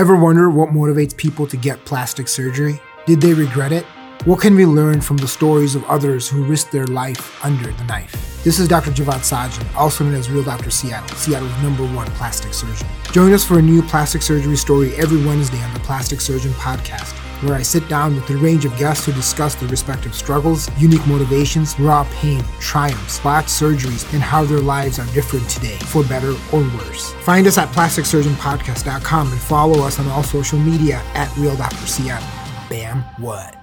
Ever wonder what motivates people to get plastic surgery? Did they regret it? What can we learn from the stories of others who risked their life under the knife? This is Dr. Javad Sajan, also known as Real Dr. Seattle, Seattle's number one plastic surgeon. Join us for a new plastic surgery story every Wednesday on the Plastic Surgeon Podcast, where I sit down with a range of guests who discuss their respective struggles, unique motivations, raw pain, triumphs, botched surgeries, and how their lives are different today, for better or worse. Find us at plasticsurgeonpodcast.com and follow us on all social media at Real Dr. Seattle. Bam, what?